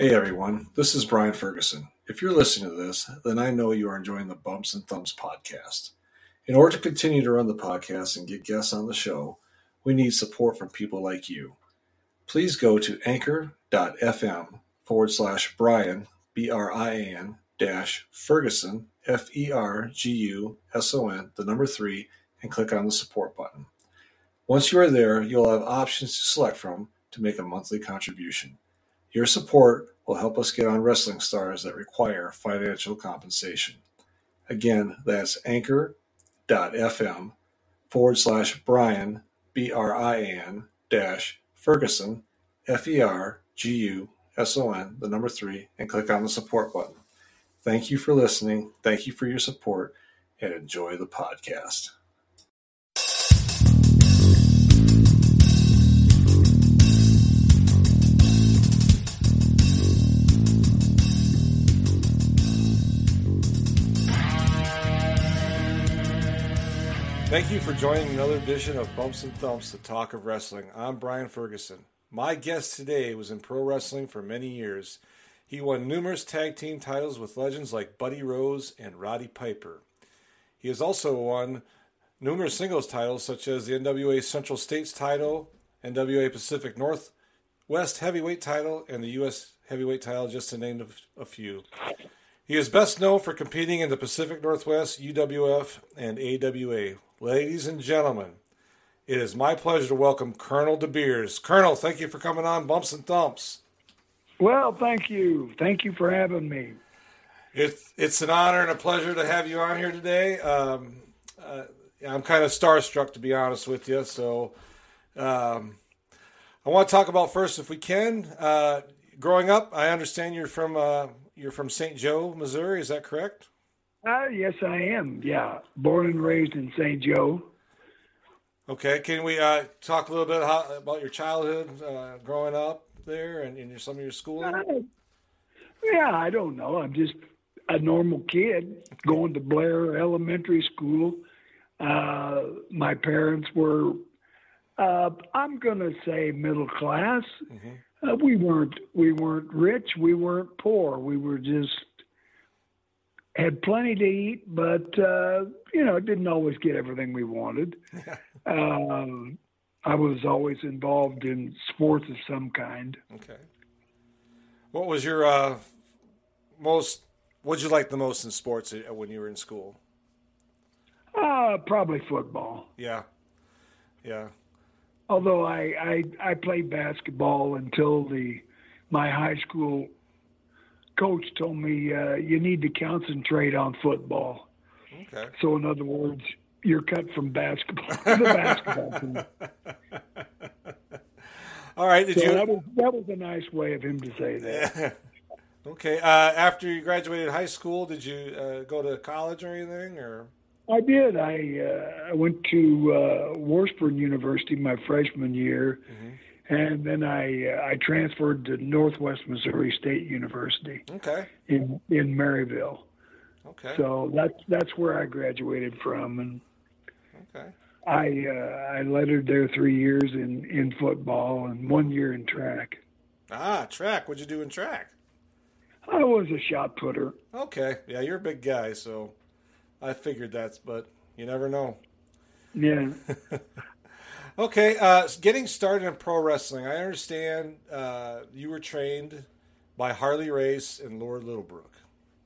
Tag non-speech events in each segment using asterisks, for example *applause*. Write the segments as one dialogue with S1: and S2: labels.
S1: Hey everyone, this is Brian Ferguson. If you're listening to this, then I know you are enjoying the Bumps and Thumps podcast. In order to continue to run the podcast and get guests on the show, we need support from people like you. Please go to anchor.fm forward slash Brian, B R I A N, dash Ferguson, F E R G U S O N, the number three, and click on the support button. Once you are there, you'll have options to select from to make a monthly contribution. Your support will help us get on wrestling stars that require financial compensation. Again, that's anchor.fm forward slash Brian, B R I N, dash Ferguson, F E R G U S O N, the number three, and click on the support button. Thank you for listening. Thank you for your support, and enjoy the podcast. Thank you for joining another edition of Bumps and Thumps, the talk of wrestling. I'm Brian Ferguson. My guest today was in pro wrestling for many years. He won numerous tag team titles with legends like Buddy Rose and Roddy Piper. He has also won numerous singles titles, such as the NWA Central States title, NWA Pacific Northwest Heavyweight title, and the U.S. Heavyweight title, just to name a few. He is best known for competing in the Pacific Northwest, UWF, and AWA. Ladies and gentlemen, it is my pleasure to welcome Colonel De Beers. Colonel, thank you for coming on Bumps and Thumps.
S2: Well, thank you. Thank you for having me.
S1: It's it's an honor and a pleasure to have you on here today. Um, uh, I'm kind of starstruck, to be honest with you. So, um, I want to talk about first, if we can. Uh, growing up, I understand you're from uh, you're from St. Joe, Missouri. Is that correct?
S2: Uh, yes, I am. Yeah, born and raised in St. Joe.
S1: Okay, can we uh, talk a little bit how, about your childhood, uh, growing up there, and, and some of your schooling?
S2: Uh, yeah, I don't know. I'm just a normal kid going to Blair Elementary School. Uh, my parents were, uh, I'm going to say, middle class. Mm-hmm. Uh, we weren't we weren't rich. We weren't poor. We were just had plenty to eat, but uh, you know, didn't always get everything we wanted. *laughs* um, I was always involved in sports of some kind.
S1: Okay. What was your uh, most? What did you like the most in sports when you were in school?
S2: Uh, probably football.
S1: Yeah. Yeah.
S2: Although I, I I played basketball until the my high school coach told me uh, you need to concentrate on football.
S1: Okay.
S2: So in other words, you're cut from basketball. the *laughs* basketball team.
S1: All right. Did
S2: so
S1: you?
S2: That was, that was a nice way of him to say that. *laughs*
S1: okay. Uh, after you graduated high school, did you uh, go to college or anything, or?
S2: I did. I uh, I went to uh, Washburn University my freshman year, mm-hmm and then I uh, I transferred to Northwest Missouri State University.
S1: Okay.
S2: In in Maryville.
S1: Okay.
S2: So that's that's where I graduated from, and
S1: okay.
S2: I uh, I lettered there three years in in football and one year in track.
S1: Ah, track. What'd you do in track?
S2: I was a shot putter.
S1: Okay. Yeah, you're a big guy, so I figured that's, but you never know.
S2: Yeah. *laughs*
S1: Okay, uh, getting started in pro wrestling. I understand uh, you were trained by Harley Race and Lord Littlebrook.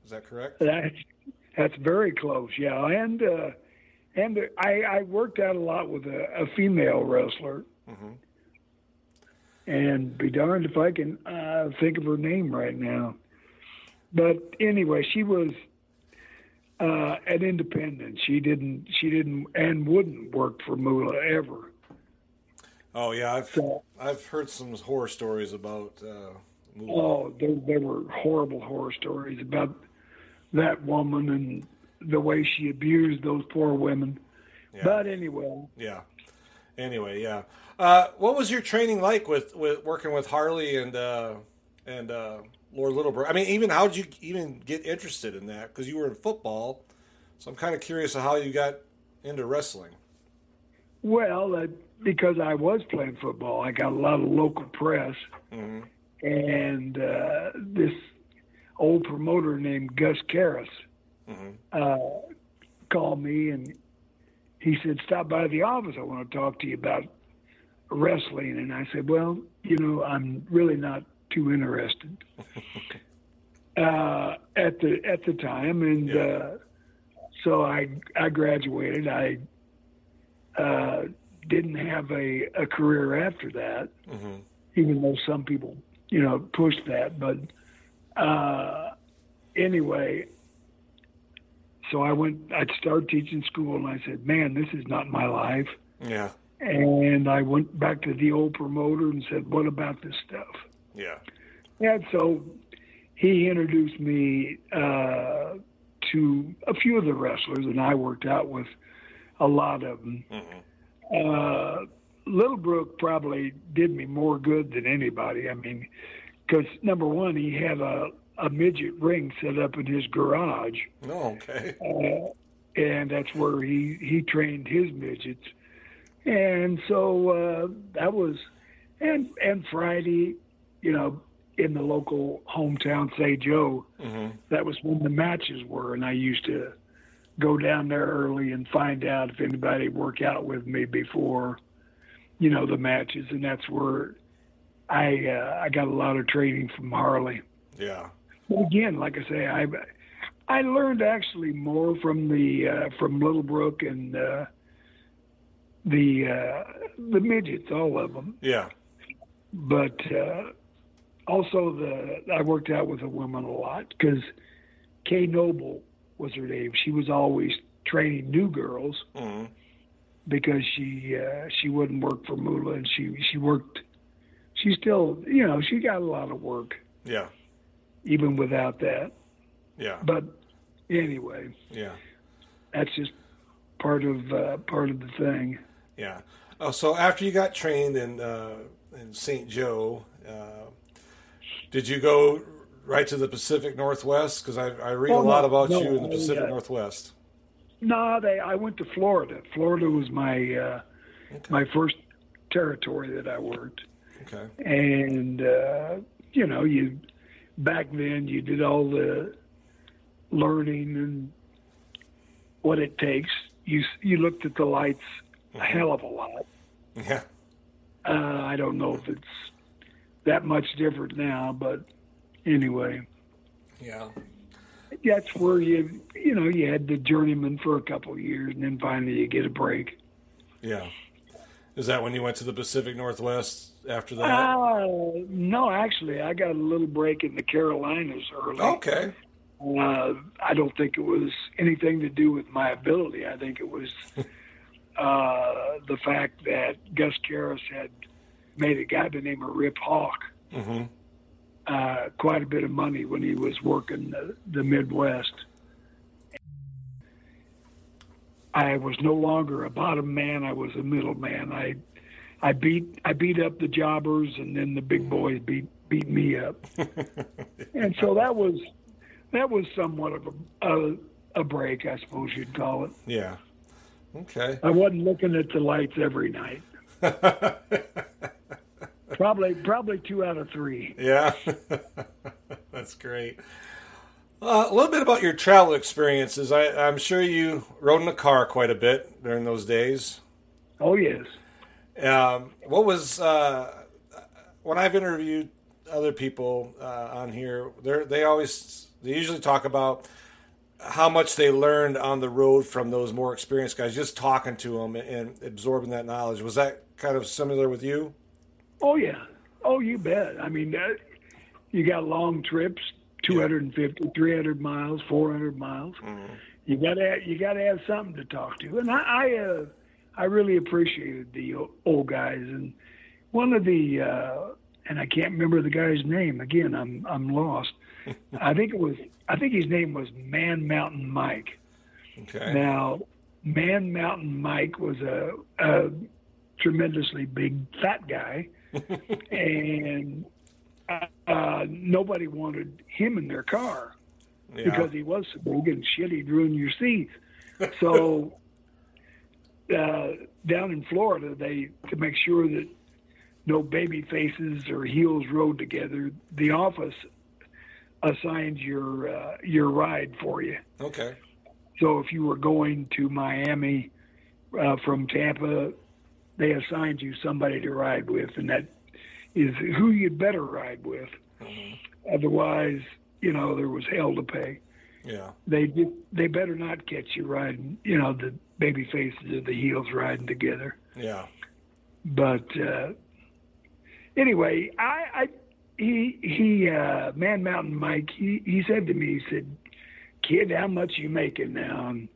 S1: Is that correct?
S2: That's that's very close. Yeah, and uh, and I, I worked out a lot with a, a female wrestler. Mm-hmm. And be darned if I can uh, think of her name right now. But anyway, she was uh, an independent. She didn't. She didn't and wouldn't work for Moolah ever.
S1: Oh yeah, I've so, I've heard some horror stories about. Uh,
S2: oh, there there were horrible horror stories about that woman and the way she abused those poor women. Yeah. But anyway.
S1: Yeah. Anyway, yeah. Uh, what was your training like with, with working with Harley and uh, and uh, Lord Littlebrook? I mean, even how did you even get interested in that? Because you were in football, so I'm kind of curious of how you got into wrestling.
S2: Well, because I was playing football, I got a lot of local press, mm-hmm. and uh, this old promoter named Gus Karras
S1: hmm
S2: uh, called me and he said, "Stop by the office. I want to talk to you about wrestling." And I said, "Well, you know, I'm really not too interested *laughs* uh, at the at the time." And
S1: Yeah.
S2: uh, so I I graduated. I uh, didn't have a, a career after that
S1: hmm
S2: even though some people, you know, push that. But uh, anyway, so I went, I started teaching school and I said, man, this is not my life.
S1: Yeah.
S2: And I went back to the old promoter and said, what about this stuff?
S1: Yeah.
S2: And so he introduced me uh, to a few of the wrestlers, and I worked out with a lot of them.
S1: hmm
S2: Uh, Littlebrook probably did me more good than anybody. I mean, because number one, he had a, a midget ring set up in his garage,
S1: Oh, okay.
S2: uh, and that's where he he trained his midgets. And so uh, that was, and and Friday, you know, in the local hometown, St. Joe,
S1: hmm
S2: that was when the matches were, and I used to go down there early and find out if anybody would work out with me before, you know, the matches, and that's where I uh, I got a lot of training from Harley.
S1: Yeah.
S2: But again, like I say, I I learned actually more from the uh, from Littlebrook and uh, the uh, the midgets, all of them
S1: Yeah.
S2: but uh, also the I worked out with a woman a lot because Kay Noble was her name. She was always training new girls
S1: hmm
S2: because she uh, she wouldn't work for Moolah and she she worked. She still you know she got a lot of work
S1: Yeah.
S2: even without that.
S1: Yeah.
S2: But anyway,
S1: Yeah.
S2: that's just part of uh, part of the thing.
S1: Yeah. Oh, so after you got trained in uh, in St. Joe, uh, did you go right to the Pacific Northwest? Because I, I read
S2: Oh,
S1: a lot
S2: no,
S1: about
S2: no,
S1: you in the Pacific
S2: uh,
S1: Northwest.
S2: No, they. I went to Florida. Florida was my uh,
S1: Okay.
S2: my first territory that I worked.
S1: Okay.
S2: and uh, you know you back then you did all the learning and what it takes you you looked at the lights a hell of a lot
S1: Yeah.
S2: uh, i don't know if it's that much different now but anyway
S1: Yeah.
S2: that's where you you know you had the journeyman for a couple of years and then finally you get a break
S1: Yeah. Is that when you went to the Pacific Northwest after that?
S2: uh, no actually i got a little break in the carolinas early
S1: okay.
S2: Uh, I don't think it was anything to do with my ability. I think it was *laughs* uh, the fact that Gus Karras had made a guy by the name of Rip Hawk
S1: hmm
S2: uh, quite a bit of money when he was working the, the Midwest. I was no longer a bottom man. I was a middle man. I, I beat I beat up the jobbers, and then the big boys beat beat me up. *laughs* and so that was that was somewhat of a, a a break, I suppose you'd call it.
S1: Yeah. Okay.
S2: I wasn't looking at the lights every night. *laughs* Probably probably two out of three.
S1: Yeah. *laughs* That's great. Uh, a little bit about your travel experiences. I, I'm sure you rode in a car quite a bit during those days.
S2: Oh yes.
S1: Um, what was uh, when I've interviewed other people uh, on here? They they always they usually talk about how much they learned on the road from those more experienced guys, just talking to them and absorbing that knowledge. Was that kind of similar with you?
S2: Oh yeah. Oh, you bet. I mean, uh, you got long trips, 250, 300 miles, 400 miles. You got to you got to have something to talk to. And I I, uh, I really appreciated the old guys and one of the uh, and I can't remember the guy's name. Again, I'm I'm lost. *laughs* I think it was I think his name was Man Mountain Mike.
S1: Okay.
S2: Now, Man Mountain Mike was a, a tremendously big fat guy, and uh, nobody wanted him in their car
S1: Yeah.
S2: because he was so big and shit, he'd ruin your seats. So, *laughs* uh, down in Florida, they to make sure that no baby faces or heels rode together. The office assigned your uh, your ride for you.
S1: Okay.
S2: So if you were going to Miami uh, from Tampa, they assigned you somebody to ride with, and that is who you'd better ride with.
S1: Mm-hmm.
S2: Otherwise, you know, there was hell to pay.
S1: Yeah.
S2: They they better not catch you riding, you know, the baby faces or the heels riding together.
S1: Yeah.
S2: But uh, anyway, I, I he he uh, Man Mountain Mike he he said to me he said, "Kid, how much you making now?" And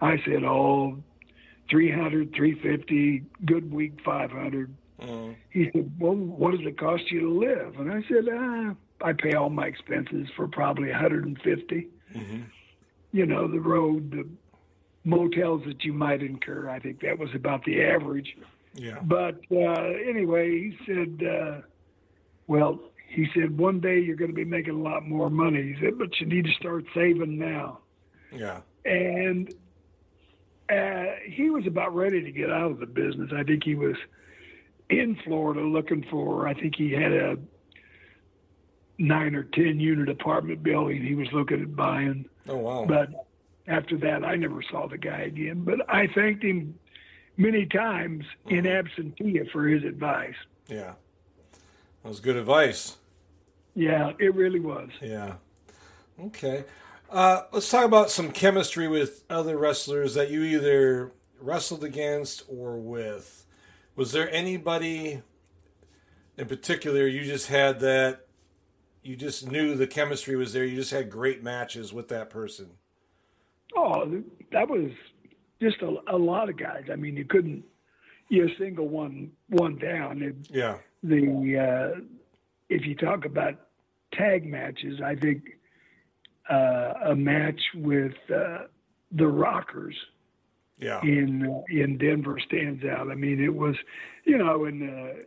S2: I said, "Oh, 300, 350, good week 500."
S1: Mm-hmm.
S2: He said, "Well, what does it cost you to live?" And I said, ah, "I pay all my expenses for probably 150.
S1: Mm-hmm.
S2: You know, the road, the motels that you might incur. I think that was about the average."
S1: Yeah.
S2: But uh, anyway, he said, uh, well, he said, one day you're going to be making a lot more money. He said, but you need to start saving now.
S1: Yeah.
S2: And uh, he was about ready to get out of the business. I think he was in Florida looking for, I think he had a nine or 10 unit apartment building he was looking at buying.
S1: Oh wow.
S2: But after that, I never saw the guy again. But I thanked him many times in absentia for his advice.
S1: yeah. That was good advice.
S2: Yeah, it really was.
S1: Yeah. Okay. Uh, let's talk about some chemistry with other wrestlers that you either wrestled against or with. Was there anybody in particular you just had that you just knew the chemistry was there? You just had great matches with that person.
S2: Oh, that was just a, a lot of guys. I mean, you couldn't you a single one one down. It,
S1: Yeah.
S2: the uh, if you talk about tag matches, I think a match with uh, the Rockers
S1: Yeah.
S2: in uh, in Denver stands out. I mean, it was, you know, when uh,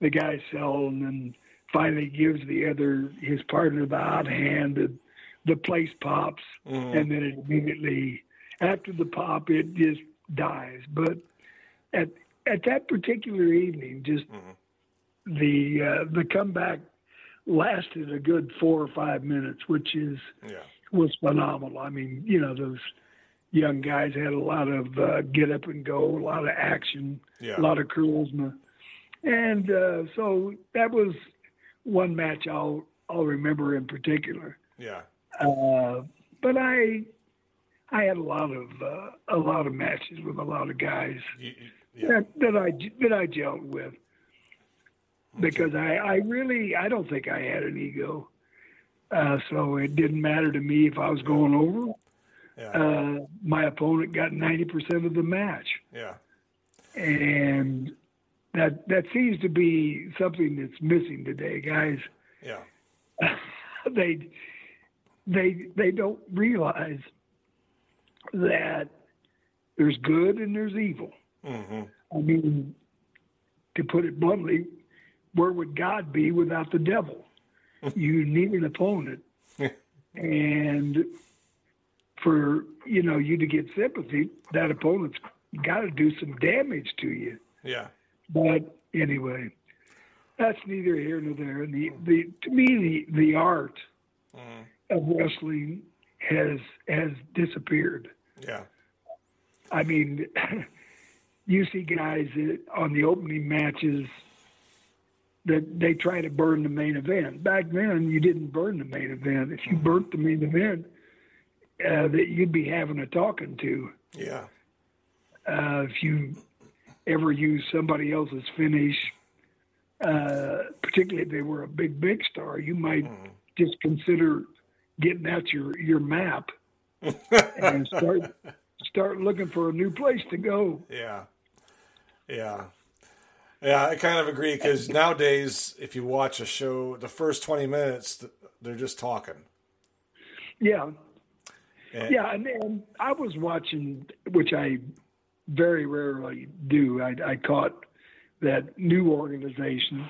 S2: the guy selling and finally gives the other his partner the odd hand, and the place pops,
S1: Mhm.
S2: and then it immediately after the pop it just dies. But at at that particular evening, just
S1: Mhm.
S2: the uh, the comeback lasted a good four or five minutes, which is
S1: Yeah.
S2: was phenomenal. I mean, you know, those young guys had a lot of uh, get up and go, a lot of action,
S1: Yeah.
S2: a lot of charisma, and uh, so that was one match I'll I'll remember in particular.
S1: Yeah.
S2: Uh, but I I had a lot of uh, a lot of matches with a lot of guys
S1: You- you- yeah.
S2: that, that I that I gelled with because I, I really I don't think I had an ego, uh, so it didn't matter to me if I was going over.
S1: Yeah.
S2: Uh, my opponent got ninety percent of the match,
S1: Yeah.
S2: and that that seems to be something that's missing today, guys.
S1: Yeah. *laughs*
S2: they they they don't realize that there's good and there's evil.
S1: hmm
S2: I mean, to put it bluntly, where would God be without the devil? *laughs* you need an opponent, and for you know you to get sympathy, that opponent's got to do some damage to you.
S1: Yeah.
S2: But anyway, that's neither here nor there. And the, the to me the the art
S1: Mhm.
S2: of wrestling has has disappeared.
S1: Yeah.
S2: I mean, *laughs* you see guys on the opening matches that they try to burn the main event. Back then, you didn't burn the main event. If you burnt the main event, uh, that you'd be having a talking to.
S1: Yeah.
S2: Uh, if you ever use somebody else's finish, uh, particularly if they were a big, big star, you might
S1: Mhm.
S2: just consider getting out your, your map *laughs* and start start looking for a new place to go.
S1: Yeah. Yeah. Yeah, I kind of agree because nowadays, if you watch a show, the first 20 minutes, they're just talking.
S2: Yeah,
S1: And,
S2: yeah, and, and I was watching, which I very rarely do. I, I caught that new organization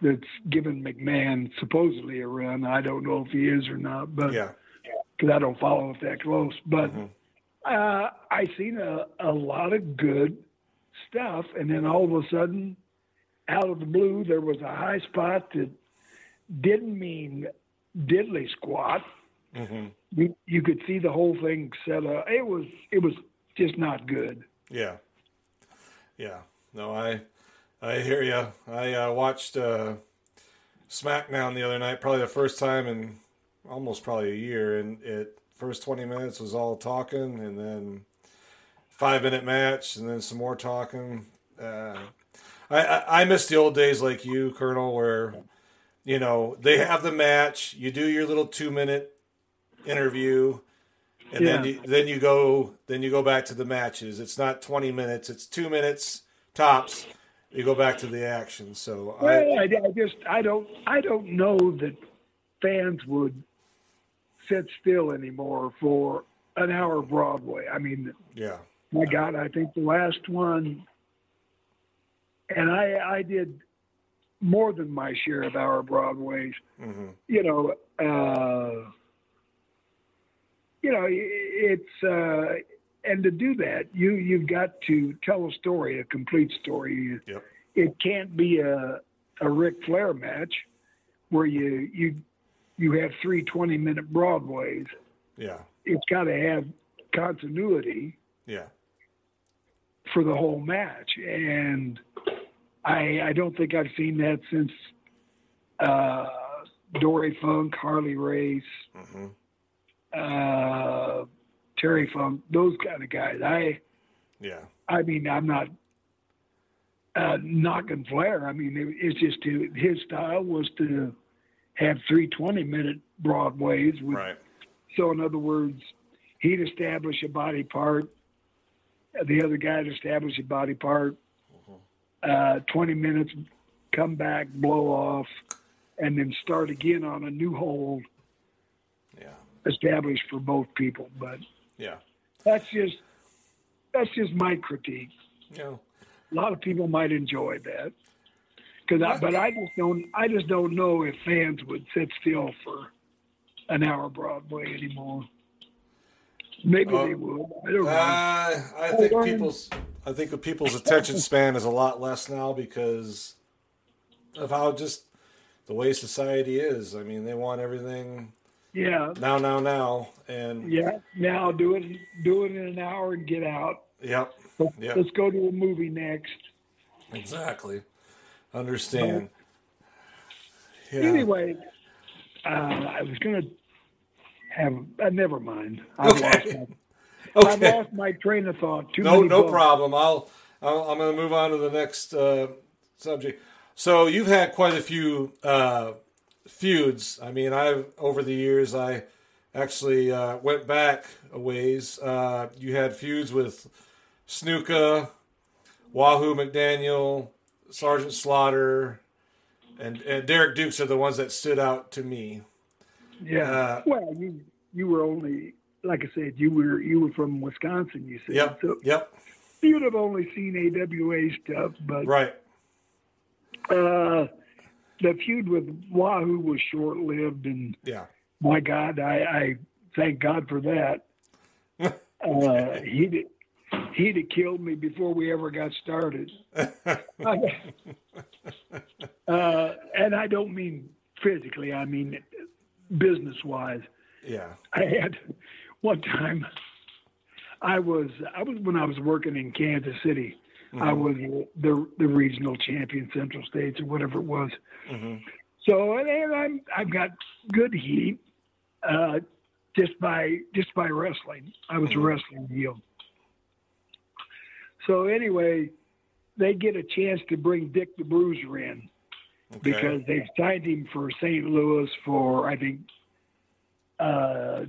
S2: that's given McMahon supposedly a run. I don't know if he is or not, but
S1: Yeah.
S2: because I don't follow it that close. But
S1: Mhm.
S2: uh, I seen a, a lot of good stuff, and then all of a sudden, out of the blue, there was a high spot that didn't mean diddly squat.
S1: Mm-hmm.
S2: You, you could see the whole thing set up. It was it was just not good.
S1: Yeah, yeah. No, I I hear you. I uh, watched uh, SmackDown the other night, probably the first time in almost probably a year, and it first twenty minutes was all talking, and then five minute match, and then some more talking. Uh, I, I I miss the old days like you, Colonel, where you know they have the match, you do your little two minute interview, and then you, then you go then you go back to the matches. It's not twenty minutes; it's two minutes tops. You go back to the action. So I,
S2: Well, I, I just I don't I don't know that fans would sit still anymore for an hour of Broadway. I mean,
S1: yeah,
S2: my God, I think the last one, and I I did more than my share of our Broadways.
S1: hmm
S2: You know, uh, you know, it's uh, and to do that, you you've got to tell a story, a complete story.
S1: Yep.
S2: It can't be a a Ric Flair match where you you you have three 20 minute Broadways.
S1: yeah,
S2: It's got to have continuity
S1: yeah,
S2: for the whole match, and I I don't think I've seen that since uh, Dory Funk, Harley Race,
S1: hmm
S2: uh, Terry Funk, those kind of guys. I
S1: yeah,
S2: I mean I'm not uh, knocking Flair. I mean it, it's just to, his style was to have three 20 minute Broadways with
S1: right,
S2: So, in other words, he'd establish a body part, the other guy'd establish a body part, uh, 20 minutes, come back, blow off, and then start again on a new hold
S1: yeah,
S2: established for both people. But
S1: yeah,
S2: that's just that's just my critique.
S1: you know,
S2: A lot of people might enjoy that. Cause I, but I just don't. I just don't know if fans would sit still for an hour Broadway anymore. Maybe
S1: Uh,
S2: they will. I don't know.
S1: Uh, I think
S2: on.
S1: people's I think people's attention span is a lot less now because of how just the way society is. I mean, they want everything
S2: Yeah,
S1: now, now, now, and
S2: yeah. Now do it, do it in an hour and get out.
S1: yep,
S2: Let's,
S1: Yeah.
S2: let's go to a movie next.
S1: exactly. Understand? Yeah.
S2: Anyway, uh, I was gonna have. Uh, never mind. I've,
S1: Okay.
S2: lost my, *laughs* I've lost my train of thought. Too
S1: No, no
S2: books.
S1: problem. I'll, I'll I'm going to move on to the next uh, subject. So you've had quite a few uh, feuds. I mean, I've over the years I actually uh, went back a ways. Uh, you had feuds with Snuka, Wahoo McDaniel, Sergeant Slaughter, and, and Derek Dukes are the ones that stood out to me.
S2: Yeah.
S1: Uh,
S2: well, you you were only like I said, you were you were from Wisconsin. You said
S1: Yep,
S2: so.
S1: yep,
S2: You'd have only seen AWA stuff, but
S1: right.
S2: uh, the feud with Wahoo was short lived, and
S1: Yeah,
S2: my God, I, I thank God for that. *laughs* Uh, he'd he'd have killed me before we ever got started. *laughs* *laughs* uh, and I don't mean physically; I mean business wise.
S1: yeah,
S2: I had one time. I was I was when I was working in Kansas City. I was the the regional champion, Central States or whatever it was.
S1: hmm
S2: So and, I'm I've got good heat uh, just by just by wrestling. I was a wrestling heel. So anyway, they get a chance to bring Dick the Bruiser in
S1: okay.
S2: because they've signed him for St. Louis for I think uh,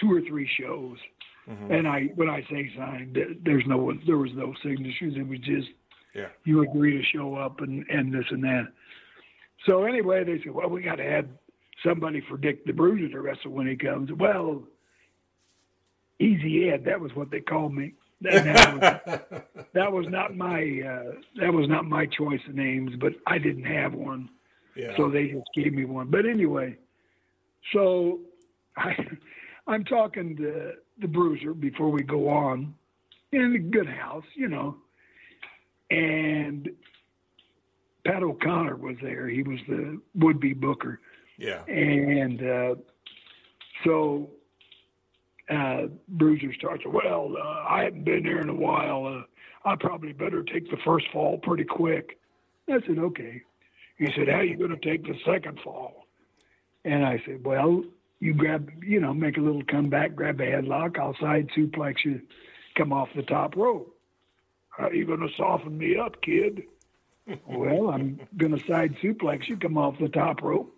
S2: two or three shows.
S1: Mhm.
S2: And I when I say signed, there's no there was no signatures. It was just
S1: Yeah.
S2: you agree to show up and and this and that. So anyway, they said, well, we got to have somebody for Dick the Bruiser to wrestle when he comes. Well, Easy Ed, that was what they called me. That, was, *laughs* that was not my uh, that was not my choice of names, but I didn't have one.
S1: yeah.
S2: So they just gave me one. But anyway, so I, *laughs* I'm talking to the bruiser before we go on in a good house, you know. And Pat O'Connor was there. He was the would-be booker.
S1: Yeah.
S2: And uh, so uh, Bruiser starts, well, uh, I haven't been there in a while. Uh, I probably better take the first fall pretty quick. I said, okay. He said, how are you going to take the second fall? And I said, well, you grab, you know, make a little comeback, grab a headlock. I'll side suplex you, come off the top rope. How are you going to soften me up, kid? *laughs* well, I'm going to side suplex you, come off the top rope.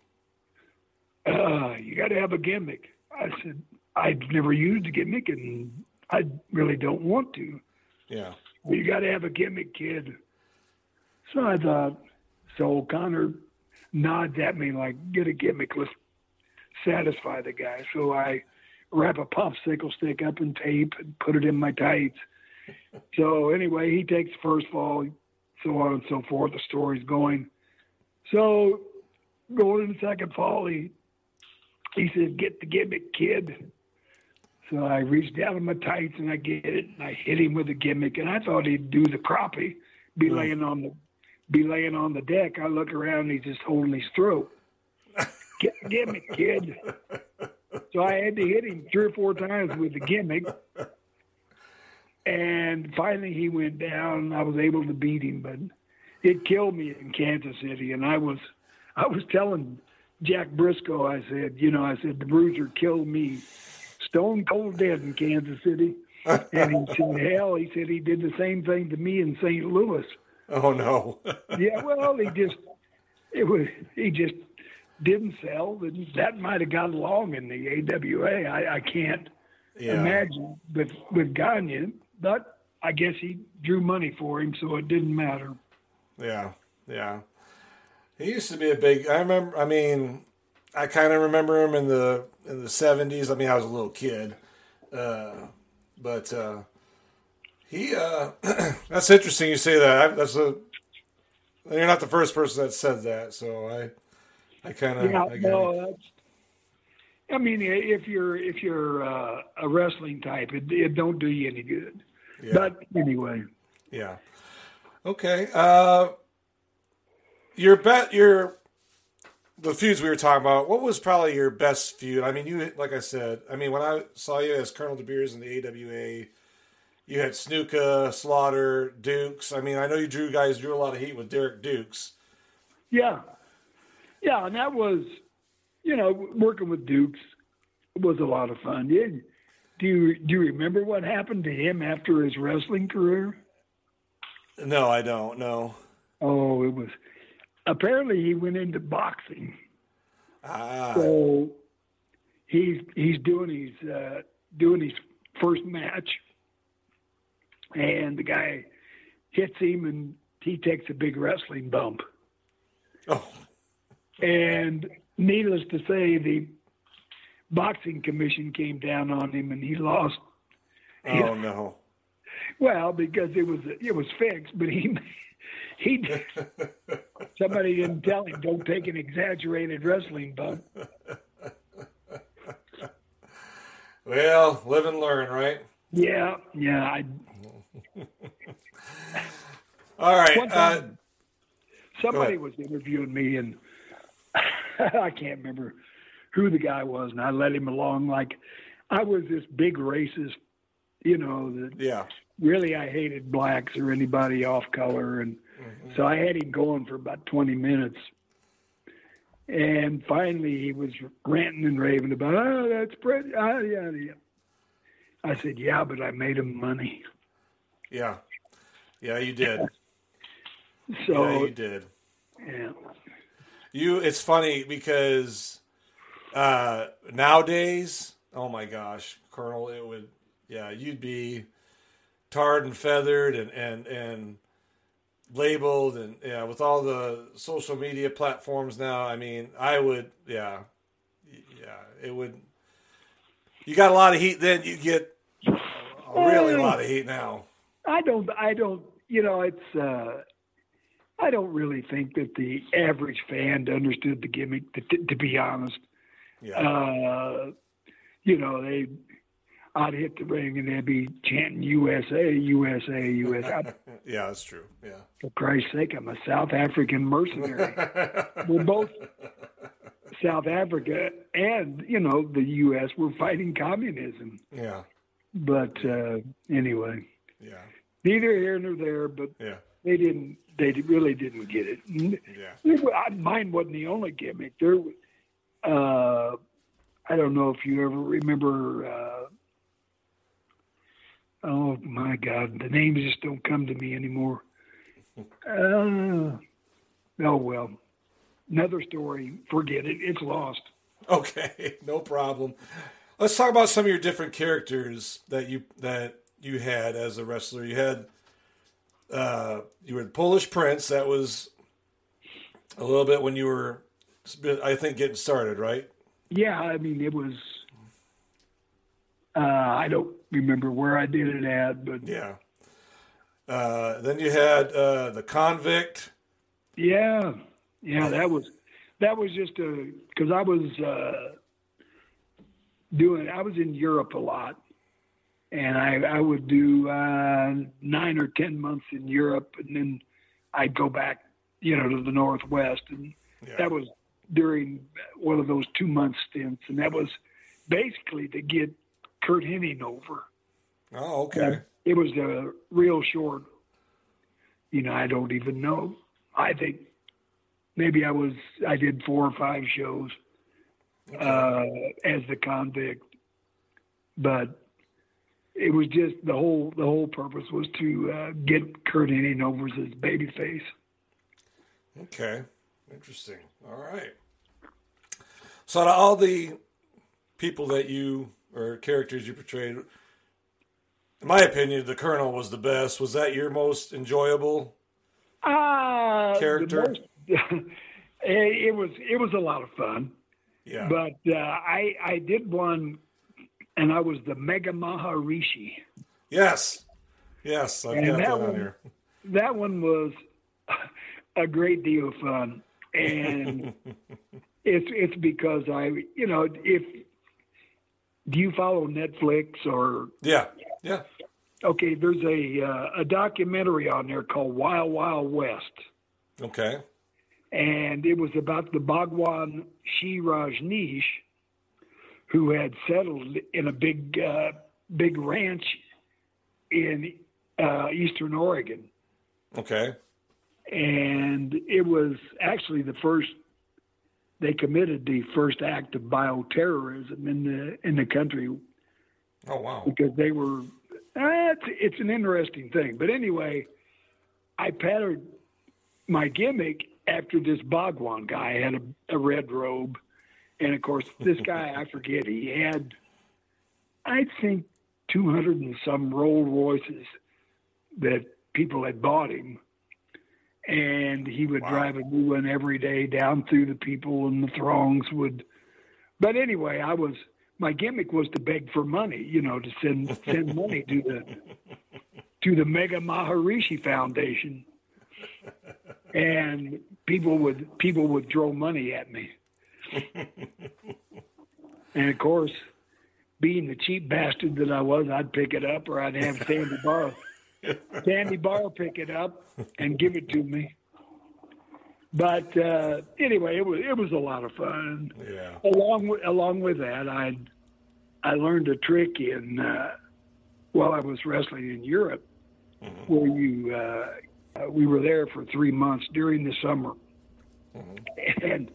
S2: Uh, you got to have a gimmick. I said, I've never used a gimmick and I really don't want to.
S1: Yeah.
S2: Well, you got to have a gimmick, kid. So I thought, so Connor nods at me like, get a gimmick. Let's satisfy the guy. So I wrap a popsicle stick up in tape and put it in my tights. So anyway, he takes first fall, so on and so forth. The story's going. So going in the second fall, he he said, "Get the gimmick, kid." So I reached down in my tights and I get it, and I hit him with a gimmick, and I thought he'd do the crappie, be mm. laying on the be laying on the deck. I look around, and he's just holding his throat. Get the gimmick, kid. So I had to hit him three or four times with the gimmick. And finally he went down. and I was able to beat him, but it killed me in Kansas City. And I was I was telling Jack Brisco, I said, you know, I said the bruiser killed me stone cold dead in Kansas City. and he said, *laughs* hell, he said he did the same thing to me in St. Louis.
S1: Oh no. *laughs*
S2: yeah, well, he just it was he just didn't sell. That might have got along in the AWA. I, I can't yeah. imagine with with Gagne, but I guess he drew money for him, so it didn't matter.
S1: Yeah, yeah. He used to be a big. I remember. I mean, I kind of remember him in the in the seventies. I mean, I was a little kid, uh, but uh, he. Uh, *clears throat* that's interesting. You say that. I, that's a. You're not the first person that said that, so I. I kind of.
S2: Yeah, I no. I mean, if you're if you're uh, a wrestling type, it, it don't do you any good. Yeah. But anyway.
S1: Yeah. Okay. Uh, your bet your the feuds we were talking about. What was probably your best feud? I mean, you like I said. I mean, when I saw you as Colonel De Beers in the AWA, you had Snuka, Slaughter, Dukes. I mean, I know you drew guys drew a lot of heat with Derek Dukes.
S2: Yeah, yeah, and that was, you know, working with Dukes was a lot of fun. Did do you do you remember what happened to him after his wrestling career?
S1: No, I don't. No.
S2: Oh, it was apparently he went into boxing.
S1: Ah.
S2: So he's he's doing his uh, doing his first match, and the guy hits him, and he takes a big wrestling bump.
S1: Oh.
S2: And needless to say, the boxing commission came down on him, and he lost.
S1: Oh no! *laughs*
S2: Well, because it was it was fixed, but he he did. somebody didn't tell him don't take an exaggerated wrestling bump.
S1: Well, live and learn, right?
S2: Yeah, yeah. I... *laughs*
S1: All right. Uh,
S2: somebody was interviewing me, and *laughs* I can't remember who the guy was, and I let him along like I was this big racist, you know. That
S1: yeah.
S2: Really, I hated blacks or anybody off color, and mm-hmm. so I had him going for about twenty minutes. And finally, he was ranting and raving about, oh, that's pretty, oh, yeah, yeah. I said, yeah, but I made him money.
S1: Yeah. Yeah, you did. *laughs*
S2: so
S1: yeah, you did.
S2: Yeah.
S1: You, it's funny because uh, nowadays, oh my gosh, Colonel, it would, yeah, you'd be tarred and feathered and and and labeled and yeah, with all the social media platforms now. I mean, I would, yeah, yeah, it would. You got a lot of heat then. You get a really a lot of heat now.
S2: I don't. I don't. You know, it's. uh I don't really think that the average fan understood the gimmick. To, to, to be honest,
S1: yeah.
S2: uh, you know, they. I'd hit the ring and they'd be chanting USA, USA, USA. *laughs*
S1: yeah, that's true. Yeah.
S2: For Christ's sake, I'm a South African mercenary. *laughs* We're both South Africa and, you know, the U.S. We're fighting communism.
S1: Yeah.
S2: But uh, anyway.
S1: Yeah.
S2: Neither here nor there, but
S1: yeah.
S2: they didn't. They really didn't get it.
S1: Yeah.
S2: Mine wasn't the only gimmick. There, uh, I don't know if you ever remember. Uh, oh my God, the names just don't come to me anymore. Uh, oh well, another story. Forget it. It's lost.
S1: Okay, *laughs* no problem. Let's talk about some of your different characters that you that you had as a wrestler. You had uh, you were the Polish Prince. That was a little bit when you were, I think, getting started, right?
S2: Yeah, I mean it was. Uh, I don't remember where I did it at, but
S1: yeah. Uh, then you had uh, the convict.
S2: Yeah, yeah, that was that was just a because I was uh, doing I was in Europe a lot, and I I would do uh, nine or ten months in Europe, and then I'd go back, you know, to the Northwest, and
S1: Yeah.
S2: that was during one of those two month stints, and that was basically to get Curt Hennig over.
S1: Oh, okay.
S2: It was a real short. You know, I don't even know. I think maybe I was I did four or five shows uh, as the convict, but it was just the whole the whole purpose was to uh, get Curt Hennig over as his babyface.
S1: Okay. Interesting. All right. So, to all the people that you or characters you portrayed, in my opinion, the Colonel was the best. Was that your most enjoyable?
S2: Uh,
S1: Character?
S2: most- *laughs* it was it was a lot of fun.
S1: Yeah.
S2: But uh, I I did one, and I was the Mega Maharishi.
S1: yes. Yes, I've
S2: And
S1: got
S2: that
S1: that on
S2: one-
S1: here.
S2: That one was a great deal of fun, *laughs* and it's it's because I you know if do you follow Netflix or
S1: Yeah. Yeah.
S2: okay there's a uh, a documentary on there called Wild Wild West.
S1: Okay.
S2: and it was about the Bhagwan Shree Rajneesh, who had settled in a big, uh, big ranch in uh, eastern Oregon,
S1: Okay.
S2: and it was actually the first. They committed the first act of bioterrorism in the in the country
S1: Oh, wow.
S2: because they were. Uh, it's, it's an interesting thing, but anyway, I patterned my gimmick after this Bhagwan guy. Had a, a red robe, and of course, this guy I *laughs* forget he had, I think, two hundred and some Rolls Royces that people had bought him, and he would
S1: Wow.
S2: drive a new one every day down through the people, and the throngs would. But anyway, I was my gimmick was to beg for money, you know, to send send money to the to the Mega Maharishi Foundation, and people would people would throw money at me, and of course, being the cheap bastard that I was, I'd pick it up or I'd have Sandy Barr Sandy Barr pick it up and give it to me. But uh, anyway, it was it was a lot of fun
S1: Yeah.
S2: along with along with that, I I learned a trick in uh, while I was wrestling in Europe, where you uh, we were there for three months during the summer, and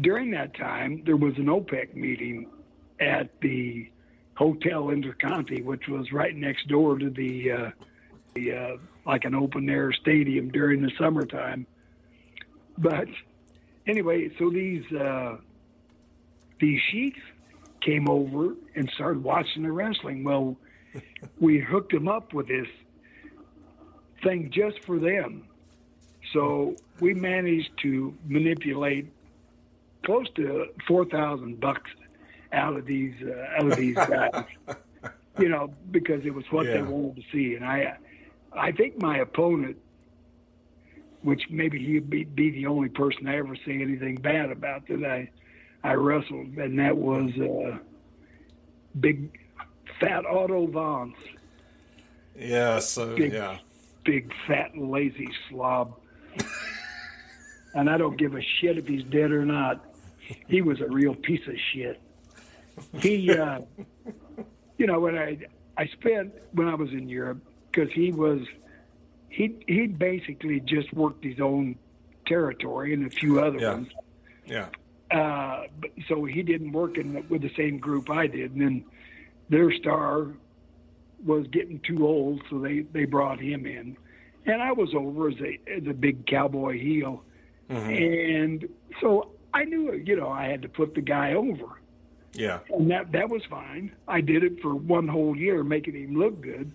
S2: during that time there was an OPEC meeting at the Hotel Interconti, which was right next door to the uh, the uh, like an open air stadium during the summertime. But anyway, so these uh, these sheiks came over and started watching the wrestling. Well, *laughs* we hooked them up with this thing just for them. So we managed to manipulate close to four thousand bucks out of these uh, out of these guys. *laughs* you know, because it was what they wanted to see, and I I think my opponent which maybe he'd be, be the only person I ever say anything bad about that I I wrestled, and that was uh, big Fat Otto Wanz.
S1: Yeah, so
S2: Big-
S1: yeah.
S2: big fat lazy slob. *laughs* and I don't give a shit if he's dead or not. He was a real piece of shit. He, uh, *laughs* you know, when I I spent when I was in Europe because he was he he basically just worked his own territory and a few other
S1: Yeah.
S2: ones.
S1: Yeah.
S2: Uh, but, so he didn't work in with the same group I did, and then their star was getting too old, so they they brought him in, and I was over as a as a big cowboy heel, and so I knew you know I had to put the guy over,
S1: Yeah.
S2: and that that was fine. I did it for one whole year, making him look good.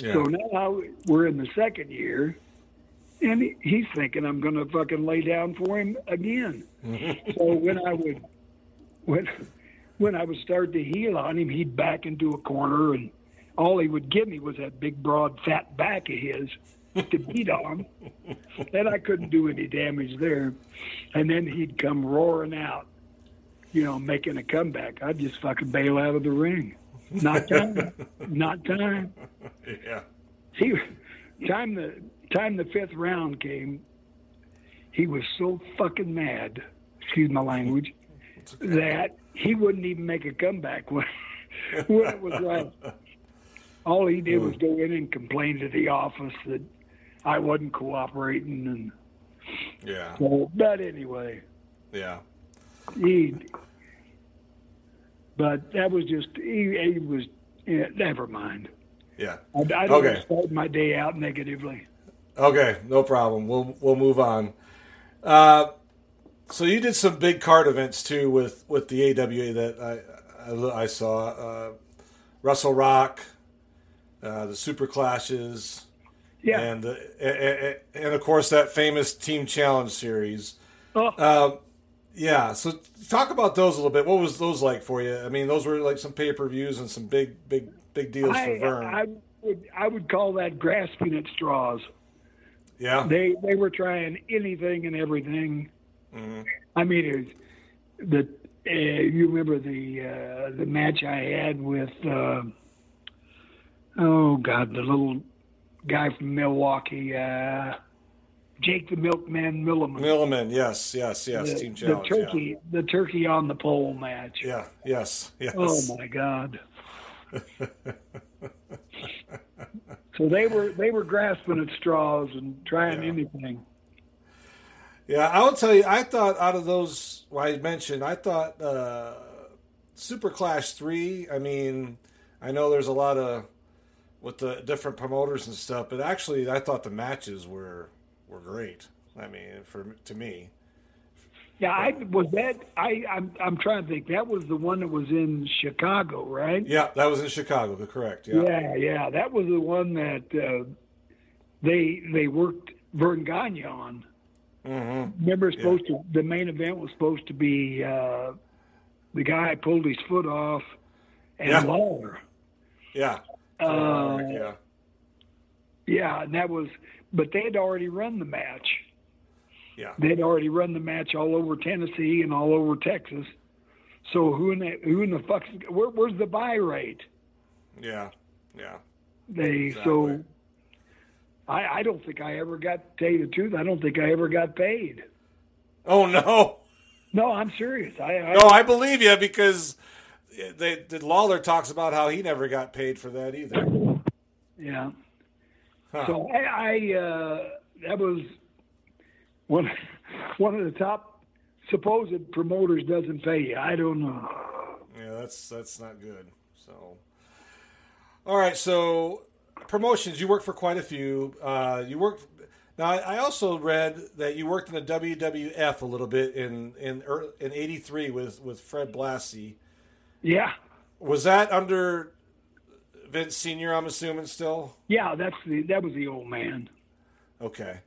S1: Yeah.
S2: So now we're in the second year, and he's thinking I'm going to fucking lay down for him again. *laughs* so when I would, when when I would start to heel on him, he'd back into a corner, and all he would give me was that big, broad, fat back of his to beat on, *laughs* and I couldn't do any damage there. And then he'd come roaring out, you know, making a comeback. I'd just fucking bail out of the ring. Not *laughs* time. Not time
S1: yeah.
S2: he time the time the fifth round came, he was so fucking mad, excuse my language, that he wouldn't even make a comeback *laughs* when when it was right. All he did was hmm. go in and complain to the office that I wasn't cooperating and
S1: Yeah.
S2: so but anyway,
S1: Yeah.
S2: he but that was just he, he was yeah, never mind.
S1: Yeah.
S2: I, I don't
S1: Okay.
S2: start my day out negatively.
S1: Okay, no problem. We'll we'll move on. Uh, so you did some big card events too with with the AWA that I I, I saw. Uh, WrestleRock, uh, the Super Clashes,
S2: Yeah.
S1: and the, and, and of course that famous Team Challenge series.
S2: Oh.
S1: Yeah, so talk about those a little bit. What was those like for you? I mean, those were like some pay per views and some big, big, big deals for
S2: I,
S1: Vern.
S2: I would I would call that grasping at straws.
S1: yeah,
S2: They they were trying anything and everything.
S1: Mm-hmm.
S2: I mean, it was, the uh, you remember the uh, the match I had with uh, oh god the little guy from Milwaukee, uh, Jake the Milkman Milliman.
S1: Milliman. Yes, yes, yes.
S2: the,
S1: Team
S2: the
S1: Challenge. yeah.
S2: turkey the turkey on the pole match.
S1: Yeah. Yes. Yes.
S2: Oh my God. so they were they were grasping at straws and trying
S1: Yeah.
S2: anything.
S1: Yeah, I will tell you. I thought out of those, well, I mentioned, I thought uh, Super Clash three. I mean, I know there's a lot of with the different promoters and stuff, but actually, I thought the matches were were great. I mean, for to me,
S2: Yeah, I was that I I'm I'm trying to think. That was the one that was in Chicago, right?
S1: yeah, that was in Chicago. Correct. Yeah.
S2: Yeah, yeah. That was the one that uh, they they worked Verne Gagne on.
S1: Mm-hmm.
S2: Remember, supposed to the main event was supposed to be uh, the guy pulled his foot off and
S1: Yeah.
S2: Lawler.
S1: Yeah.
S2: Uh,
S1: yeah.
S2: Yeah, and that was, but they had already run the match.
S1: Yeah.
S2: They'd already run the match all over Tennessee and all over Texas. So who in the who in the fuck's where, where's the buy rate?
S1: Yeah. Yeah.
S2: They
S1: Exactly.
S2: so. I, I don't think I ever got to tell you the truth. I don't think I ever got paid.
S1: Oh no.
S2: No, I'm serious. I, I
S1: No, I believe you because they, the Lawler talks about how he never got paid for that either.
S2: yeah.
S1: Huh.
S2: So I, I uh, that was one *laughs* one of the top supposed promoters doesn't pay you. I don't know.
S1: Yeah, that's that's not good. So, all right. So, promotions. You worked for quite a few. Uh, you worked. Now, I also read that you worked in the WWF a little bit in in in '83 with with Fred Blassie.
S2: Yeah,
S1: Was that under Vince Senior? I'm assuming still.
S2: yeah. That's the that was the old man.
S1: Okay.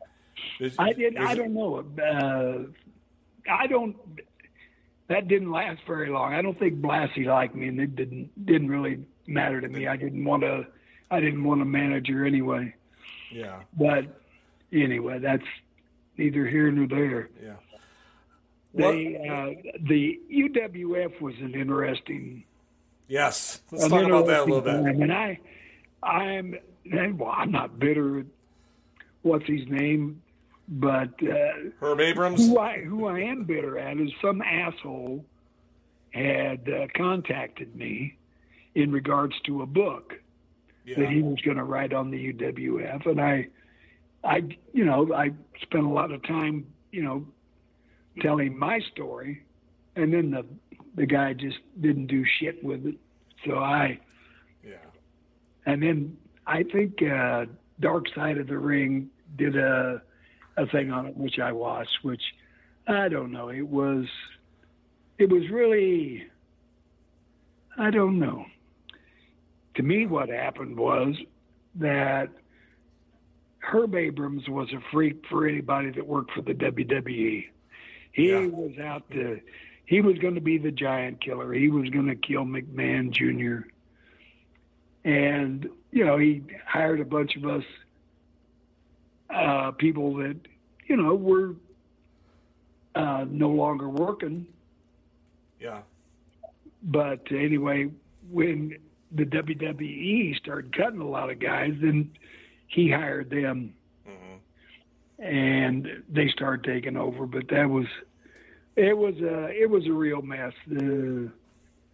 S1: Is-
S2: I did. I don't know. Uh, I don't. That didn't last very long. I don't think Blassie liked me, and it didn't didn't really matter to me. I didn't want to. I didn't want a manager anyway.
S1: Yeah.
S2: But anyway, that's neither here nor there.
S1: Yeah.
S2: They uh, the UWF was an interesting
S1: Yes, let's talk about that a little bit.
S2: Time. And I, I'm well, I'm not bitter. What's his name? But uh,
S1: Herb Abrams.
S2: Who I who I am bitter at is some asshole had uh, contacted me in regards to a book
S1: Yeah.
S2: that he was going to write on the UWF, and I, I, you know, I spent a lot of time, you know, telling my story, and then the the guy just didn't do shit with it. So I,
S1: Yeah.
S2: and then I think uh, Dark Side of the Ring did a a thing on it, which I watched, which I don't know. It was it was really I don't know. To me, what happened was that Herb Abrams was a freak for anybody that worked for the WWE. He
S1: Yeah.
S2: was out to he was going to be the giant killer. He was going to kill McMahon Jr. And you know, he hired a bunch of us uh, people that you know were uh, no longer working.
S1: Yeah.
S2: But anyway, when the WWE started cutting a lot of guys, then he hired them,
S1: hmm
S2: and they started taking over. But that was it was a it was a real mess. Uh,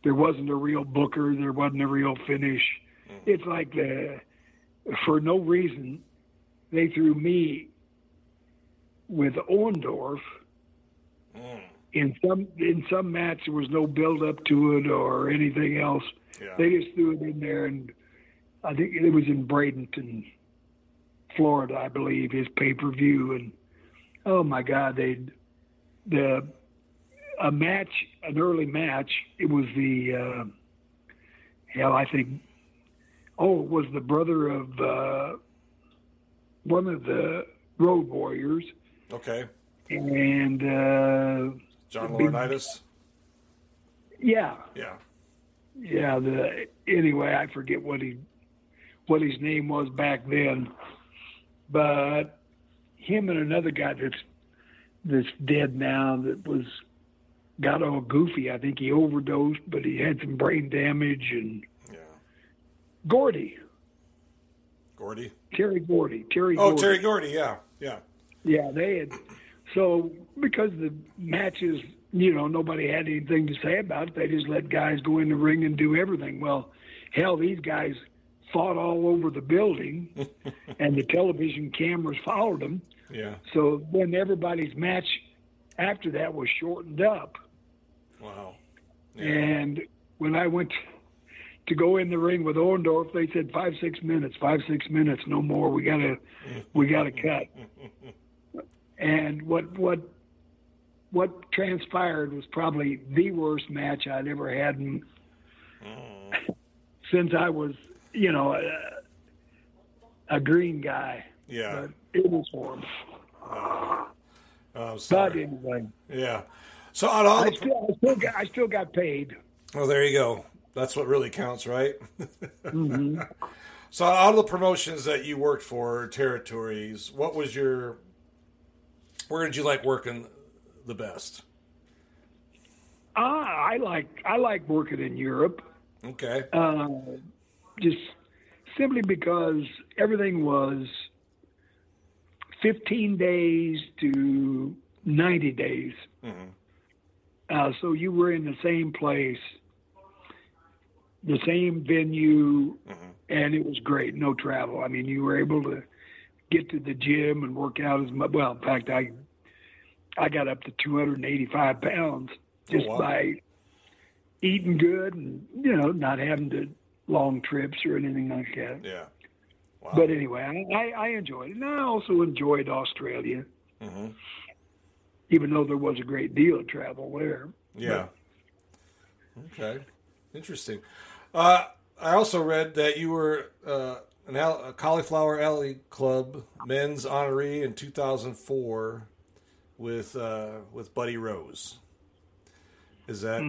S2: there wasn't a real booker. There wasn't a real finish. It's like the for no reason they threw me with Orndorff
S1: Mm.
S2: in some in some match there was no build up to it or anything else.
S1: Yeah.
S2: They just threw it in there, and I think it was in Bradenton, Florida, I believe, his pay per view, and oh my God, they the a match, an early match. It was the uh, hell, I think. Oh, it was the brother of uh, one of the Road Warriors,
S1: Okay.
S2: and uh,
S1: John Laurinaitis.
S2: yeah,
S1: Yeah.
S2: yeah the anyway i forget what he what his name was back then but him and another guy that's that's dead now that was got all goofy i think he overdosed but he had some brain damage and
S1: Yeah.
S2: gordy
S1: Gordy.
S2: terry gordy terry
S1: Oh,
S2: gordy.
S1: Terry Gordy. Yeah. Yeah.
S2: Yeah, they had. So because the matches, you know, nobody had anything to say about it. They just let guys go in the ring and do everything. Well, hell, these guys fought all over the building, *laughs* and the television cameras followed them.
S1: Yeah.
S2: So then everybody's match after that was shortened up.
S1: Wow. Yeah.
S2: And when I went to go in the ring with Orndorff, they said five, six minutes, five, six minutes, no more. We gotta, we gotta cut. And what what what transpired was probably the worst match I'd ever had in, mm. since I was, you know, a, a green guy.
S1: Yeah.
S2: But it was horrible.
S1: Oh, I'm
S2: But
S1: sorry.
S2: anyway,
S1: Yeah. So on all
S2: I
S1: the
S2: still, I still got I still got paid.
S1: well, there you go. That's what really counts, right?
S2: hmm *laughs*
S1: So on all the promotions that you worked for, territories, what was your where did you like working the best?
S2: Ah, I like I like working in Europe.
S1: Okay.
S2: uh, just simply because everything was 15 days to 90 days.
S1: Mhm.
S2: Uh, so you were in the same place, the same venue,
S1: Mhm.
S2: and it was great. No travel. I mean, you were able to get to the gym and work out as much. Well, in fact, I I got up to 285 pounds just
S1: Oh, wow.
S2: by eating good and you know not having to long trips or anything like that.
S1: Yeah. Wow.
S2: But anyway, I, I, enjoyed it, and I also enjoyed Australia,
S1: Mhm.
S2: Even though there was a great deal of travel there.
S1: Yeah. Okay. Interesting. Uh, I also read that you were uh, an Al- a Cauliflower Alley Club men's honoree in 2004 with uh, with Buddy Rose. Is that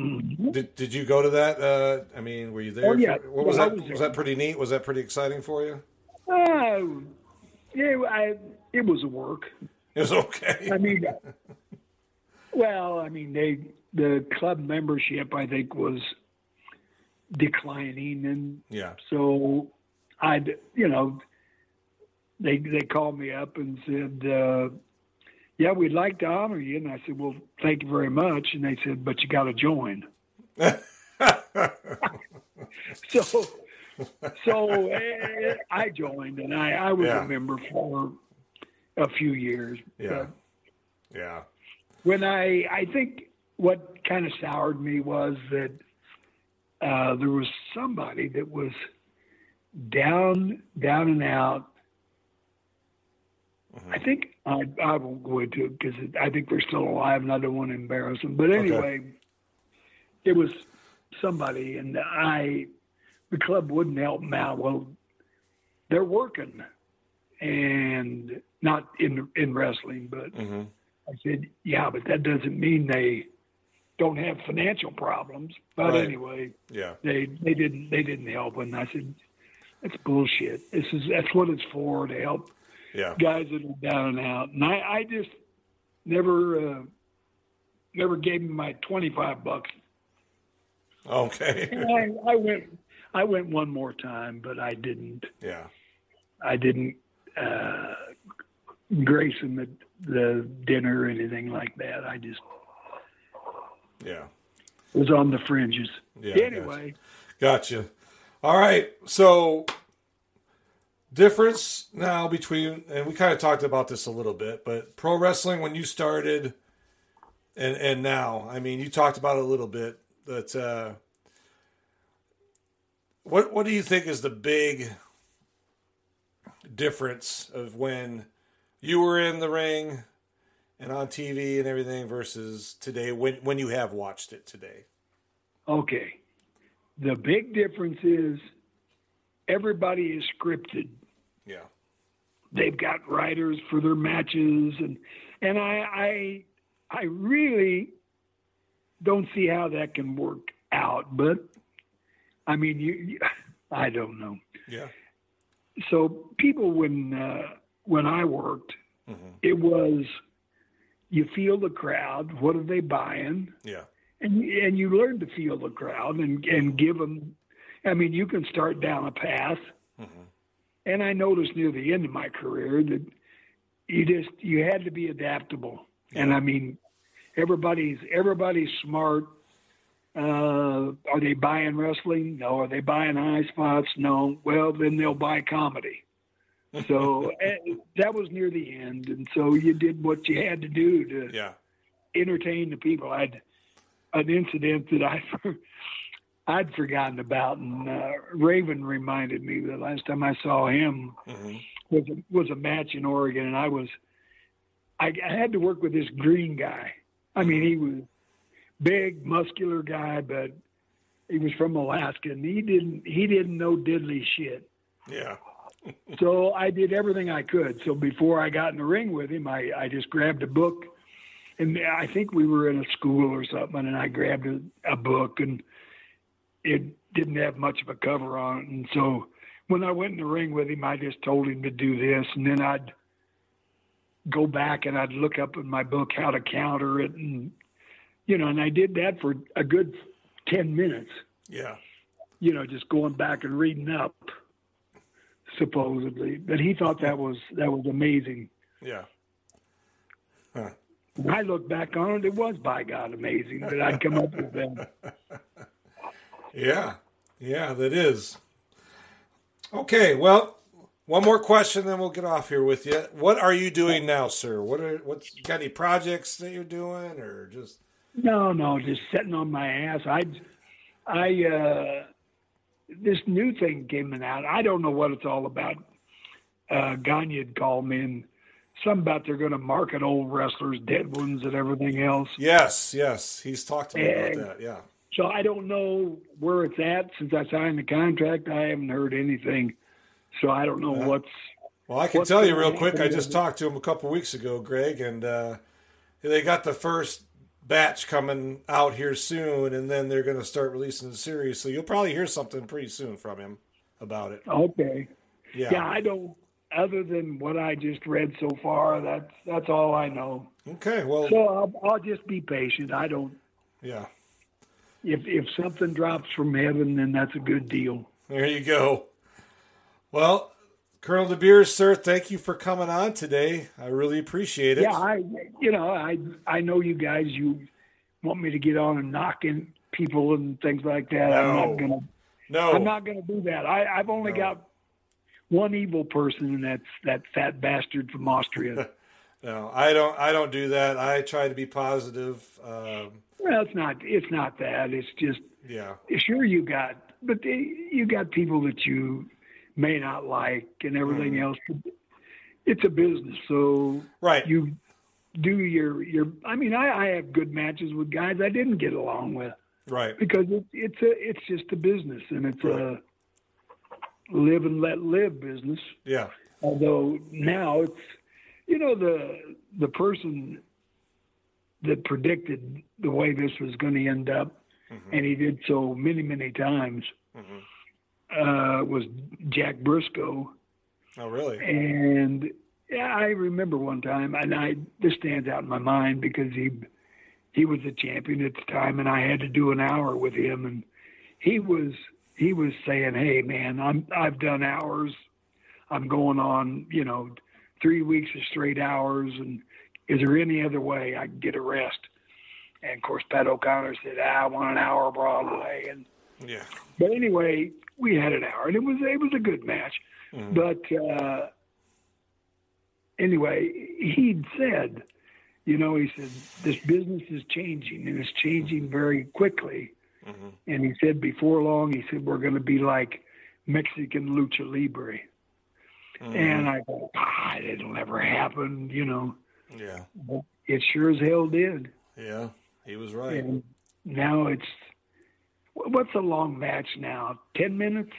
S1: did, did you go to that? Uh, I mean, were you there?
S2: Oh, yeah.
S1: for- what was
S2: I
S1: that?
S2: was.
S1: Was that pretty neat? Was that pretty exciting for you?
S2: Uh, yeah, I, it was a work.
S1: It was okay.
S2: I mean, well, I mean, they the club membership I think was declining, and
S1: Yeah.
S2: so I, you know, they they called me up and said, uh, "Yeah, we'd like to honor you." And I said, "Well, thank you very much." And they said, "But you got to join." *laughs* So, so uh, I joined, and I I was
S1: Yeah.
S2: a member for a few years.
S1: yeah. Yeah.
S2: When I I think what kind of soured me was that uh, there was somebody that was down down and out.
S1: Mhm.
S2: I think I I won't go into it because I think they're still alive and I don't want to embarrass them. But anyway, it was somebody and I the club wouldn't help them out. Well, they're working and not in in wrestling, but
S1: hmm
S2: I said, yeah, but that doesn't mean they don't have financial problems. But
S1: Right.
S2: anyway,
S1: Yeah.
S2: they they didn't they didn't help, and I said, that's bullshit. This is that's what it's for to help
S1: Yeah.
S2: guys that are down and out. And I I just never uh, never gave him my twenty five bucks.
S1: Okay. *laughs*
S2: I, I went I went one more time, but I didn't
S1: yeah.
S2: I didn't uh, grace them the the dinner or anything like that. I just
S1: Yeah.
S2: It was on the fringes.
S1: Yeah.
S2: Anyway,
S1: Gotcha. All right. So, difference now between, and we kind of talked about this a little bit, but pro wrestling when you started and and now, I mean, you talked about it a little bit. That uh, what what do you think is the big difference of when you were in the ring and on TV and everything versus today when when you have watched it today?
S2: okay. The big difference is everybody is scripted.
S1: Yeah.
S2: They've got writers for their matches, and and I I I really don't see how that can work out. But I mean, you, you *laughs* I don't know.
S1: Yeah.
S2: So people when uh, when I worked,
S1: hmm
S2: it was you feel the crowd. What are they buying?
S1: Yeah.
S2: and and you learn to feel the crowd and and give them. I mean, you can start down a path,
S1: hmm
S2: and I noticed near the end of my career that you just you had to be adaptable. And I mean, everybody's everybody's smart. Uh, are they buying wrestling? No. Are they buying high spots? No. Well, then they'll buy comedy. So *laughs* eh, that was near the end, and so you did what you had to do to
S1: Yeah.
S2: entertain the people. I had an incident that I *laughs* I'd forgotten about, and uh, Raven reminded me the last time I saw him
S1: hmm
S2: was a, was a match in Oregon, and I was I, I had to work with this green guy. I mean, he was big, muscular guy, but he was from Alaska, and he didn't he didn't know diddly shit.
S1: Yeah. *laughs*
S2: So I did everything I could. So before I got in the ring with him, I, I just grabbed a book, and I think we were in a school or something, and I grabbed a, a book, and it didn't have much of a cover on it. And so when I went in the ring with him, I just told him to do this, and then I'd go back and I'd look up in my book how to counter it, and you know, and I did that for a good ten minutes
S1: Yeah.
S2: you know, just going back and reading up, supposedly. But he thought that was that was amazing.
S1: Yeah.
S2: When I look back on it, it was by God amazing that I'd come up with that. *laughs*
S1: Yeah. Yeah, that is. Okay, well, one more question, then we'll get off here with you. What are you doing now, sir? What are what's you got any projects that you're doing, or just
S2: No, no, just sitting on my ass. I, I, uh, this new thing came out. I don't know what it's all about. Uh, Gagne had called me and something about they're going to market old wrestlers, dead ones, and everything else.
S1: yes, yes, he's talked to me about that. Yeah.
S2: So I don't know where it's at since I signed the contract. I haven't heard anything. So I don't know
S1: Yeah.
S2: what's
S1: Well, I can tell you real quick. I just talked to him a couple weeks ago, Greg, and uh, they got the first batch coming out here soon, and then they're going to start releasing the series. So you'll probably hear something pretty soon from him about it.
S2: okay.
S1: Yeah.
S2: Yeah, I don't. Other than what I just read so far, that's that's all I know.
S1: Okay. Well.
S2: So I'll, I'll just be patient. I don't.
S1: Yeah.
S2: if if something drops from heaven, then that's a good deal.
S1: There you go. Well, Colonel DeBeers, sir, thank you for coming on today. I really appreciate it.
S2: Yeah, I you know I I know you guys. You want me to get on and knock in people and things like that. I'm not gonna.
S1: no,
S2: I'm not gonna do that. I I've only
S1: No.
S2: got one evil person, and that's that fat bastard from Austria. *laughs*
S1: no, I don't. I don't do that. I try to be positive. Um,
S2: well, it's not. It's not that. It's just
S1: yeah,
S2: sure you got, but they, you got people that you may not like and everything
S1: Mm-hmm.
S2: else. It's a business, so
S1: right.
S2: you do your your. I mean, I, I have good matches with guys I didn't get along with
S1: right.
S2: because it, it's a it's just a business and it's
S1: Right.
S2: a live and let live business.
S1: Yeah.
S2: Although now it's you know the the person that predicted the way this was going to end up, and he did so many many times, uh, was Jack Brisco.
S1: Oh, really?
S2: And yeah, I remember one time, and I this stands out in my mind because he he was a champion at the time, and I had to do an hour with him, and he was he was saying, "Hey, man, I'm I've done hours. I'm going on, you know, three weeks of straight hours, and is there any other way I can get a rest?" And of course, Pat O'Connor said, ah, "I want an hour Broadway," and
S1: Yeah.
S2: but anyway, we had an hour, and it was it was a good match. But uh, anyway, he'd said, you know, he said this business is changing, and it's changing very quickly. And he said before long, he said we're going to be like Mexican lucha libre. And I thought, ah, it'll never happen, you know.
S1: Yeah.
S2: It sure as hell did.
S1: Yeah. He was right.
S2: And now it's what's a long match now? Ten minutes?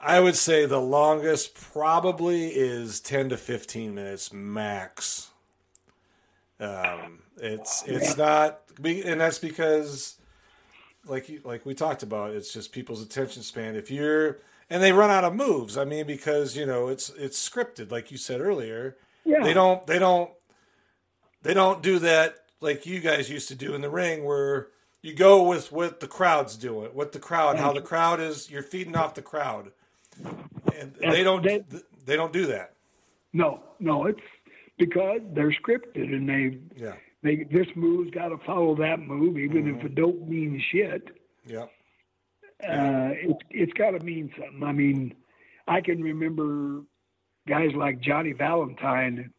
S1: I would say the longest probably is 10 to 15 minutes max. Um, it's it's not, and that's because, like you, like we talked about, it's just people's attention span. If you're and they run out of moves. I mean, because you know it's it's scripted, like you said earlier.
S2: Yeah.
S1: They don't they don't they don't do that like you guys used to do in the ring, where you go with what the crowd's doing, what the crowd, how the crowd is. You're feeding off the crowd, and they don't
S2: That-
S1: they don't do that.
S2: No, no, it's because they're scripted and they
S1: Yeah.
S2: they this move's got to follow that move, even if it don't mean shit.
S1: Yeah.
S2: Uh, it's it's got to mean something. I mean, I can remember guys like Johnny Valentine.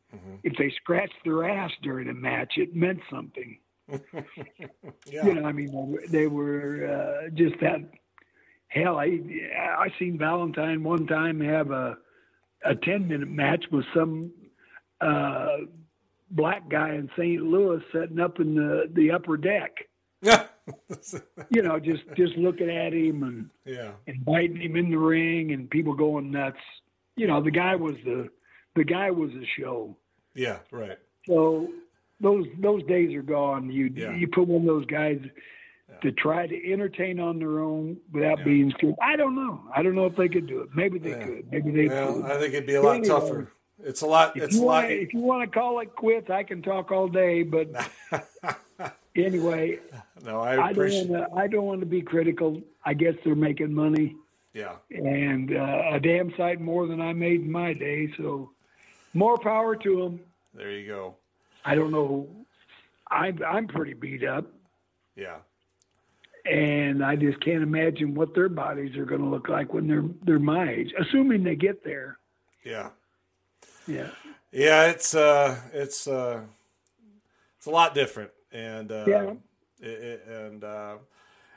S2: If they scratched their ass during a match, it meant something.
S1: Yeah.
S2: You know, I mean, they were uh, just that. Hell, I I seen Valentine one time have a a ten minute match with some uh, black guy in St. Louis setting up in the the upper deck.
S1: Yeah. *laughs*
S2: You know, just just looking at him and
S1: yeah.
S2: inviting him in the ring and people going nuts. You know, the guy was the the guy was a show.
S1: Yeah. Right.
S2: So those those days are gone. You
S1: Yeah.
S2: you put one of those guys to try to entertain on their own without
S1: Yeah.
S2: being scared. I don't know. I don't know if they could do it. Maybe they
S1: Yeah.
S2: could. Maybe they
S1: Well,
S2: could.
S1: I think it'd be a lot
S2: Anyway,
S1: tougher. It's a lot.
S2: If
S1: It's
S2: you,
S1: a lot.
S2: want, if you want to call it quits, I can talk all day. But *laughs* anyway,
S1: no, I
S2: I don't
S1: appreciate.
S2: want to. I don't want to be critical. I guess they're making money,
S1: Yeah.
S2: and uh, a damn sight more than I made in my day. So more power to them.
S1: There you go.
S2: I don't know. I'm I'm pretty beat up.
S1: Yeah.
S2: and I just can't imagine what their bodies are going to look like when they're they're my age, assuming they get there.
S1: Yeah.
S2: Yeah,
S1: Yeah, it's uh, it's uh, it's a lot different, and uh,
S2: Yeah.
S1: it, it, and uh,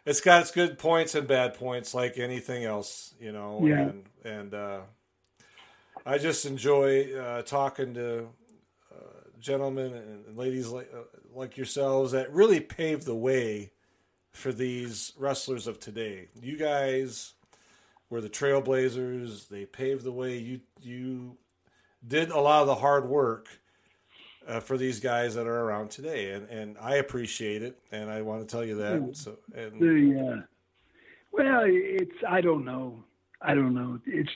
S1: it's got its good points and bad points, like anything else, you know.
S2: Yeah.
S1: And and uh, I just enjoy uh, talking to uh, gentlemen and ladies like uh, like yourselves that really paved the way for these wrestlers of today. You guys were the trailblazers. They paved the way. You you did a lot of the hard work uh, for these guys that are around today, and and I appreciate it, and I want to tell you that. So and
S2: the uh, well, it's I don't know, I don't know. It's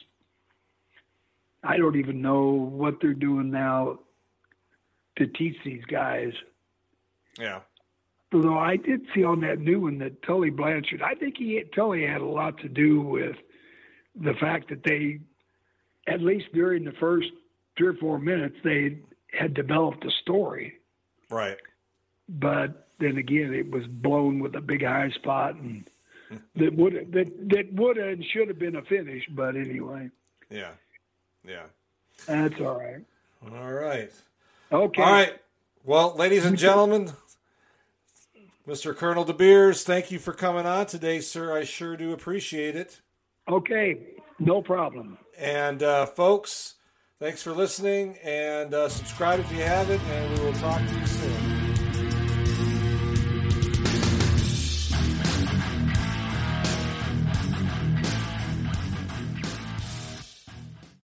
S2: I don't even know what they're doing now to teach these guys.
S1: yeah,
S2: Although I did see on that new one that Tully Blanchard, I think he Tully had a lot to do with the fact that they, at least during the first three or four minutes, they had developed a story.
S1: Right.
S2: But then again, it was blown with a big high spot, and that would that that would and should have been a finish. But anyway.
S1: Yeah. Yeah.
S2: That's all right.
S1: All right.
S2: Okay.
S1: All right. Well, ladies and *laughs* gentlemen, Mr. Colonel De Beers, thank you for coming on today, sir. I sure do appreciate it.
S2: Okay. No problem.
S1: And uh, folks, thanks for listening and uh, subscribe if you haven't, and we will talk to you